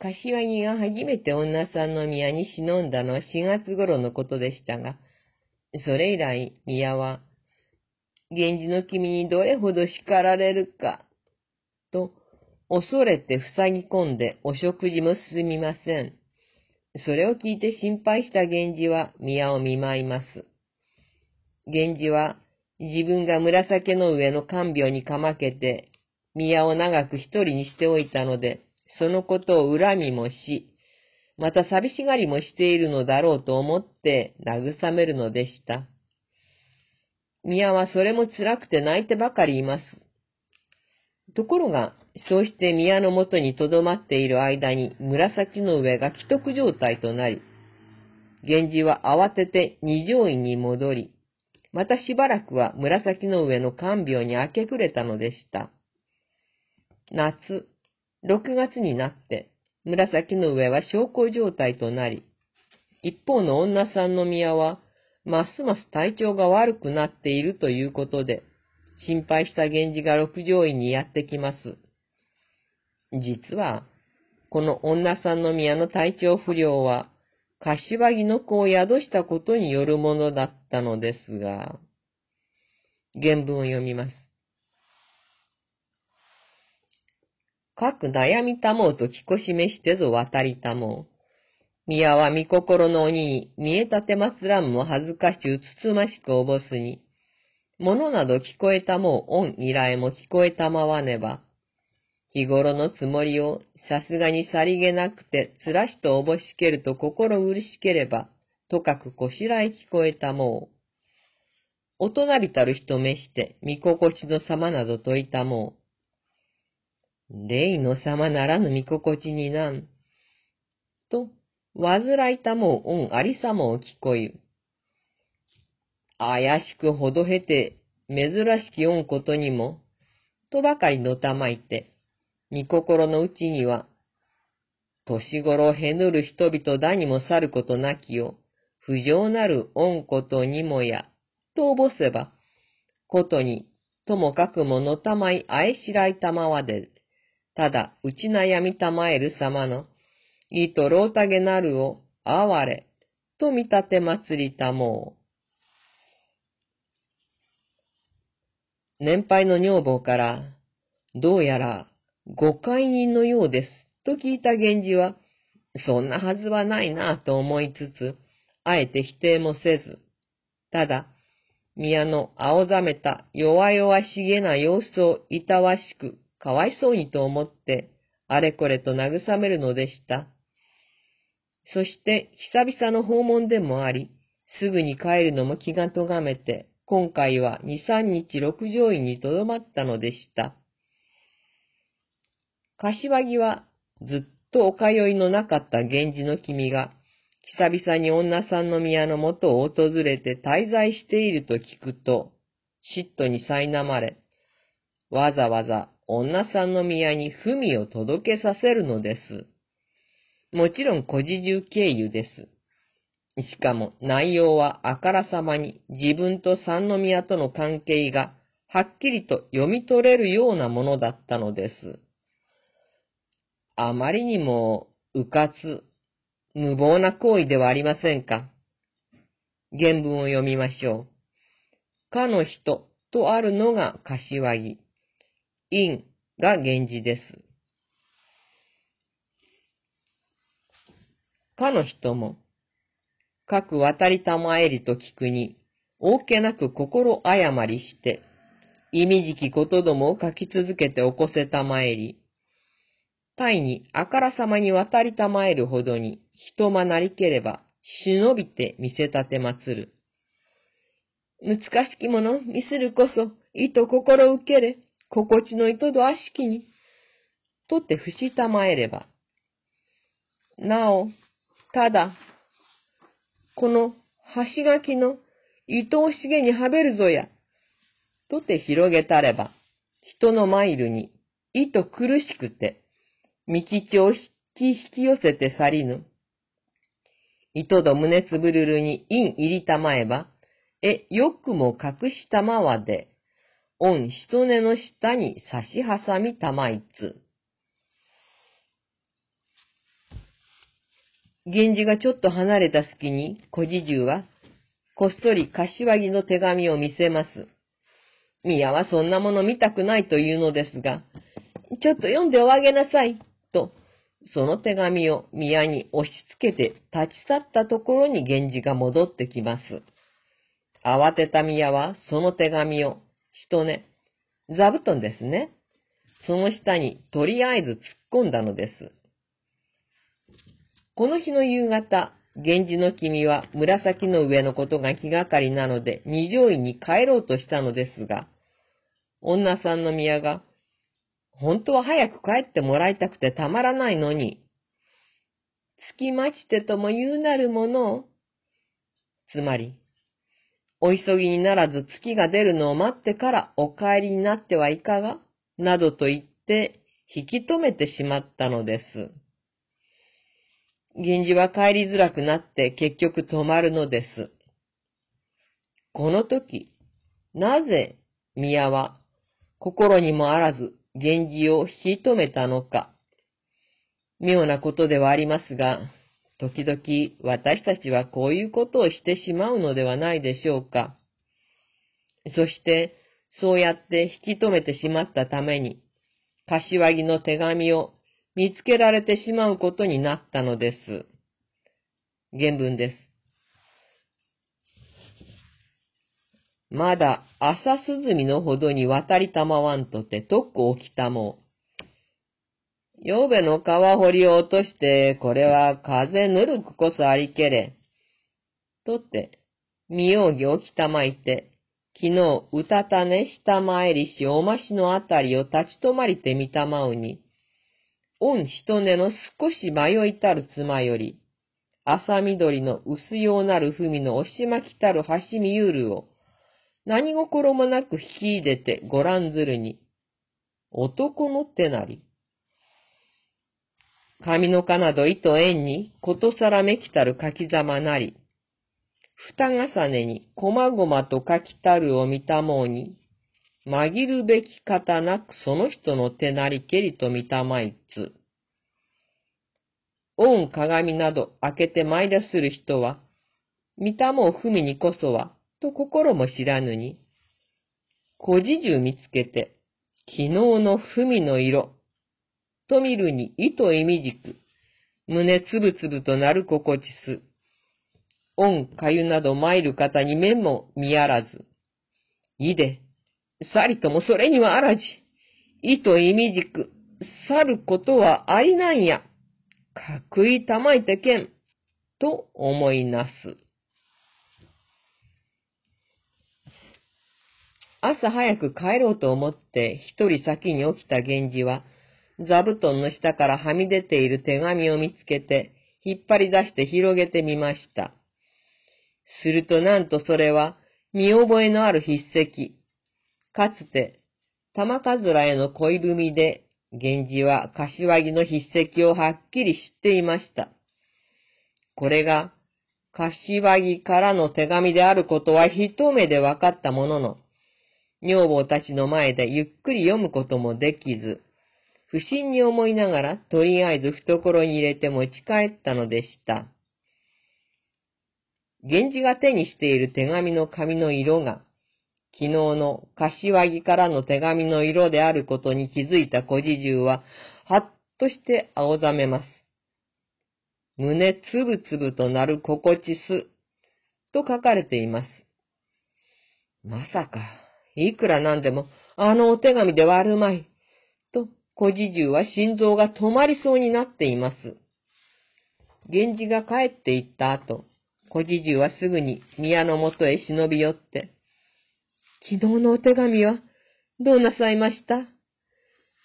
柏木が初めて女さんの宮に忍んだのは4月頃のことでしたが、それ以来宮は、源氏の君にどれほど叱られるか、と恐れて塞ぎ込んでお食事も進みません。それを聞いて心配した源氏は宮を見舞います。源氏は自分が紫の上の看病にかまけて宮を長く一人にしておいたので、そのことを恨みもし、また寂しがりもしているのだろうと思って慰めるのでした。宮はそれも辛くて泣いてばかりいます。ところが、そうして宮のもとに留まっている間に紫の上が既得状態となり、源氏は慌てて二条院に戻り、またしばらくは紫の上の看病に明け暮れたのでした。夏、6月になって、紫の上は昇降状態となり、一方の女さんの宮は、ますます体調が悪くなっているということで、心配した源氏が六条院にやってきます。実は、この女さんの宮の体調不良は、柏木の子を宿したことによるものだったのですが、原文を読みます。各悩みたもうと聞こしめしてぞ渡りたもう。宮は見心の鬼に見えたてまつらんも恥ずかしゅうつつましくおぼすに。物など聞こえたもう恩依頼も聞こえたまわねば。日頃のつもりをさすがにさりげなくてつらしとおぼしけると心苦しければ、とかくこしらえ聞こえたもう。大人びたる人めして、見心地の様などといたもう。霊の様ならぬ見心地になん。と、煩いたもう恩ありさもを聞こゆ。怪しくほどへて、珍しき恩ことにも、とばかりのたまいて、見心のうちには、年頃へぬる人々だにも去ることなきよ、不浄なる恩ことにもや、とおぼせば、ことに、ともかくものたまいあえしらいたまわで、ただ、うち悩みたまえる様の、いとろうたげなるを、あわれ、と見立て祭りたもう。年配の女房から、どうやら、誤解人のようです、と聞いた源氏は、そんなはずはないなと思いつつ、あえて否定もせず、ただ、宮の青ざめた弱々しげな様子をいたわしくかわいそうにと思って、あれこれと慰めるのでした。そして、久々の訪問でもあり、すぐに帰るのも気がとがめて、今回は二三日六条院にとどまったのでした。柏木はずっとお通いのなかった源氏の君が、久々に女さんの宮のもとを訪れて滞在していると聞くと、嫉妬に苛まれ、わざわざ女さんの宮に文を届けさせるのです。もちろん古事中経由です。しかも内容はあからさまに自分と三宮との関係がはっきりと読み取れるようなものだったのです。あまりにも迂闊、無謀な行為ではありませんか。原文を読みましょう。かの人とあるのが柏木。因が源氏です。かの人も、各渡りたまえりと聞くに、大けなく心誤りして、意味じきことどもを書き続けて起こせたまえり、大にあからさまに渡りたまえるほどに人間なりければ、忍びて見せたてまつる。難しきもの見するこそ、意と心受けれ。心地の糸と悪しきに、とって伏したまえれば。なお、ただ、この橋垣の糸をしげにはべるぞや、とて広げたれば、人のマイルに糸苦しくて、道地を引き引き寄せて去りぬ。糸ど胸つぶるるに陰入りたまえば、え、よくも隠したまわで、御人根の下に差し挟みたまいつ。源氏がちょっと離れた隙に、小侍従は、こっそり柏木の手紙を見せます。宮はそんなもの見たくないというのですが、ちょっと読んでおあげなさい、と、その手紙を宮に押し付けて立ち去ったところに源氏が戻ってきます。慌てた宮はその手紙を、しとね、座布団ですね。その下にとりあえず突っ込んだのです。この日の夕方、源氏の君は紫の上のことが気がかりなので二条院に帰ろうとしたのですが、女さんの宮が、本当は早く帰ってもらいたくてたまらないのに、月待ちてとも言うなるものを、つまり、お急ぎにならず月が出るのを待ってからお帰りになってはいかが？などと言って引き止めてしまったのです。源氏は帰りづらくなって結局止まるのです。この時、なぜ宮は心にもあらず源氏を引き止めたのか。妙なことではありますが、時々私たちはこういうことをしてしまうのではないでしょうか。そして、そうやって引き止めてしまったために、柏木の手紙を見つけられてしまうことになったのです。原文です。まだ朝涼みのほどに渡りたまわんとてとっこ起きたも。陽べの皮掘りを落として、これは風ぬるくこそありけれ。とって、見ようぎ起きたまいて、昨日、うたたねしたまえりしおましのあたりを立ち止まりてみたまうに、御人根の少し迷いたる妻より、朝緑の薄ようなる文の押し巻きたる橋見ゆるを、何心もなく引き入れてご覧ずるに、男の手なり。髪のかなど糸縁に、ことさらめきたる書きざまなり、二重ねに、こまごまと書きたるを見たもうに、紛るべき方なくその人の手なりけりと見たまいつ。恩鏡など開けて参りする人は、見たもを踏みにこそは、と心も知らぬに、小じじゅう見つけて、昨日の文の色、と見るに糸意味軸、胸つぶつぶとなる心地す。恩かゆなど参る方に目も見あらず。いで、さりともそれにはあらじ。意と意味軸、去ることはありなんや。かくいたまいてけん。と思いなす。朝早く帰ろうと思って一人先に起きた源氏は、座布団の下からはみ出ている手紙を見つけて、引っ張り出して広げてみました。するとなんとそれは、見覚えのある筆跡。かつて、玉かずらへの恋文で、源氏は柏木の筆跡をはっきり知っていました。これが、柏木からの手紙であることは一目で分かったものの、女房たちの前でゆっくり読むこともできず、不審に思いながらとりあえず懐に入れて持ち帰ったのでした。源氏が手にしている手紙の紙の色が、昨日の柏木からの手紙の色であることに気づいた小侍従は、はっとして青ざめます。胸つぶつぶとなる心地す、と書かれています。まさか、いくらなんでも、あのお手紙ではあるまい、と小侍従は心臓が止まりそうになっています。源氏が帰って行った後、小侍従はすぐに宮のもとへ忍び寄って、昨日のお手紙はどうなさいました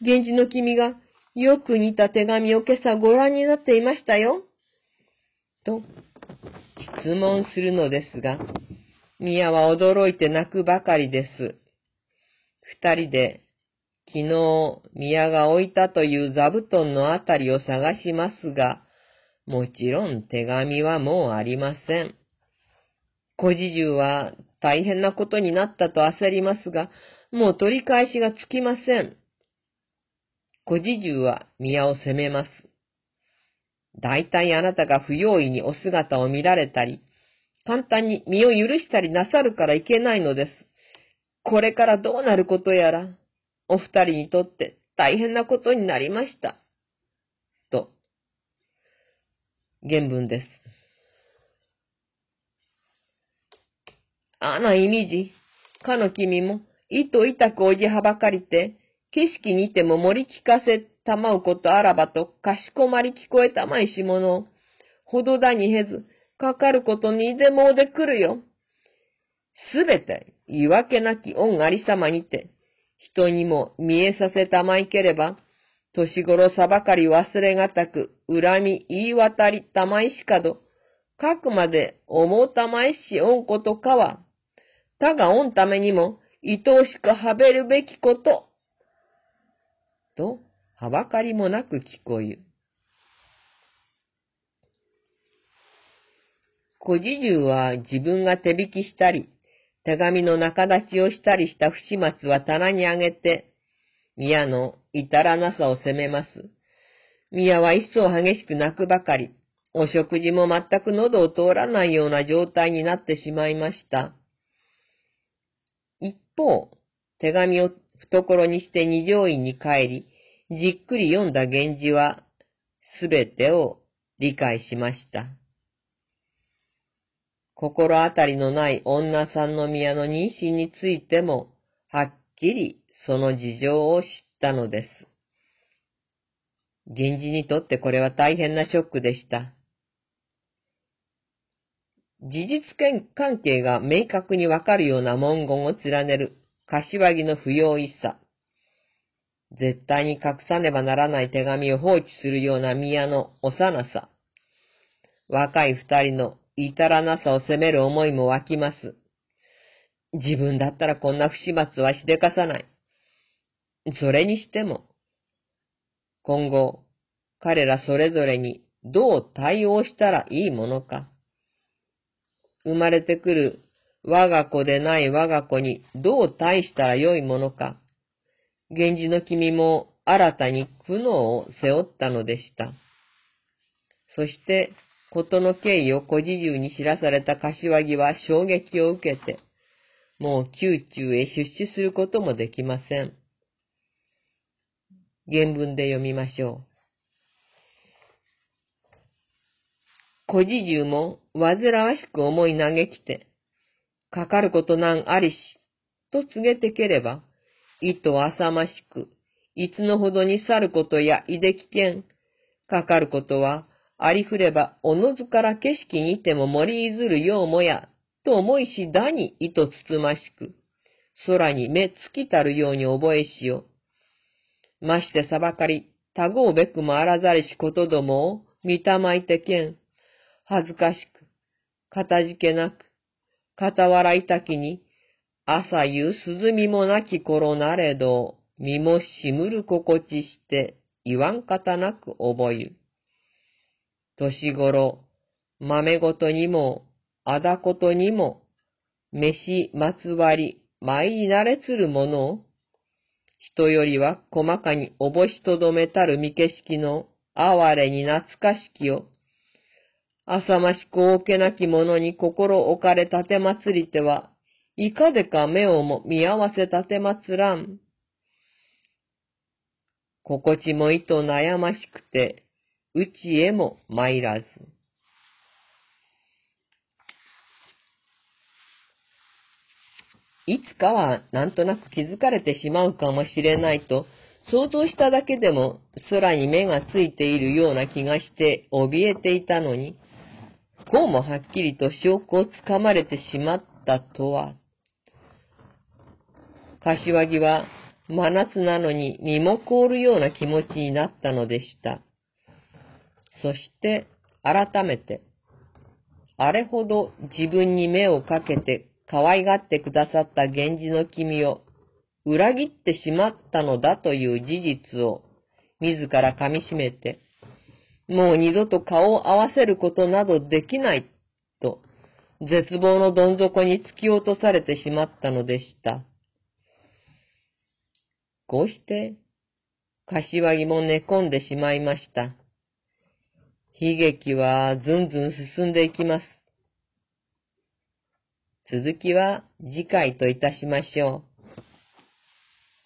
源氏の君がよく似た手紙を今朝ご覧になっていましたよ。と、質問するのですが、宮は驚いて泣くばかりです。二人で、昨日宮が置いたという座布団のあたりを探しますが、もちろん手紙はもうありません。小侍従は大変なことになったと焦りますが、もう取り返しがつきません。小侍従は宮を責めます。大体あなたが不用意にお姿を見られたり、簡単に身を許したりなさるからいけないのです。これからどうなることやら、お二人にとって大変なことになりました。と、原文です。あな意味じ、かの君も、糸痛くおじはばかりて、景色にても盛り聞かせたまうことあらばと、かしこまり聞こえたまいしものを、ほどだにへず、かかることにでもうで来るよ。すべて、言い訳なき恩ありさまにて、人にも見えさせたまいければ、年頃さばかり忘れがたく、恨み言い渡りたまいしかど、かくまで思うたまいし恩ことかは、他が御ためにも、愛おしくはべるべきこと。と、はばかりもなく聞こえ。古事中は自分が手引きしたり、手紙の中立ちをしたりした不始末は棚にあげて、宮の至らなさを責めます。宮は一層激しく泣くばかり、お食事も全く喉を通らないような状態になってしまいました。一方、手紙を懐にして二条院に帰り、じっくり読んだ源氏は、すべてを理解しました。心当たりのない女さんの宮の妊娠についても、はっきりその事情を知ったのです。源氏にとってこれは大変なショックでした。事実関係が明確にわかるような文言を連ねる柏木の不要一さ。絶対に隠さねばならない手紙を放置するような宮の幼さ。若い二人の至らなさを責める思いも湧きます。自分だったらこんな不始末はしでかさない。それにしても、今後、彼らそれぞれにどう対応したらいいものか。生まれてくる我が子でない我が子にどう対したらよいものか。源氏の君も新たに苦悩を背負ったのでした。そして、ことの経緯を古事中に知らされた柏木は衝撃を受けて、もう宮中へ出資することもできません。原文で読みましょう。古事中も煩わしく思い嘆きて、かかることなんありし、と告げてければ、意図浅ましく、いつのほどに去ることやいできけん、かかることは、ありふればおのずから景色にても森いずるようもや、と思いしだに意図つつましく、空に目尽きたるように覚えしよ。ましてさばかり、たごうべくもあらざりしことどもを見たまいてけん、恥ずかしく、かたじけなく、傍らいたきに、朝夕涼みもなき頃なれど、身もしむる心地して、言わん方なく覚ゆ。年頃、豆ごとにも、あだことにも、飯まつわり、舞に慣れつるものを、人よりは細かにおぼしとどめたる見景色の哀れに懐かしきを、浅ましく大けなき者に心置かれ立てまつりては、いかでか目をも見合わせ立てまつらん。心地もいと悩ましくて、うちへも参らず。いつかはなんとなく気づかれてしまうかもしれないと、想像しただけでも空に目がついているような気がして怯えていたのに、こうもはっきりと証拠をつかまれてしまったとは。柏木は真夏なのに身も凍るような気持ちになったのでした。そして改めて、あれほど自分に目をかけて可愛がってくださった源氏の君を裏切ってしまったのだという事実を自ら噛み締めて、もう二度と顔を合わせることなどできない、と、絶望のどん底に突き落とされてしまったのでした。こうして、柏木も寝込んでしまいました。悲劇はずんずん進んでいきます。続きは次回といたしましょう。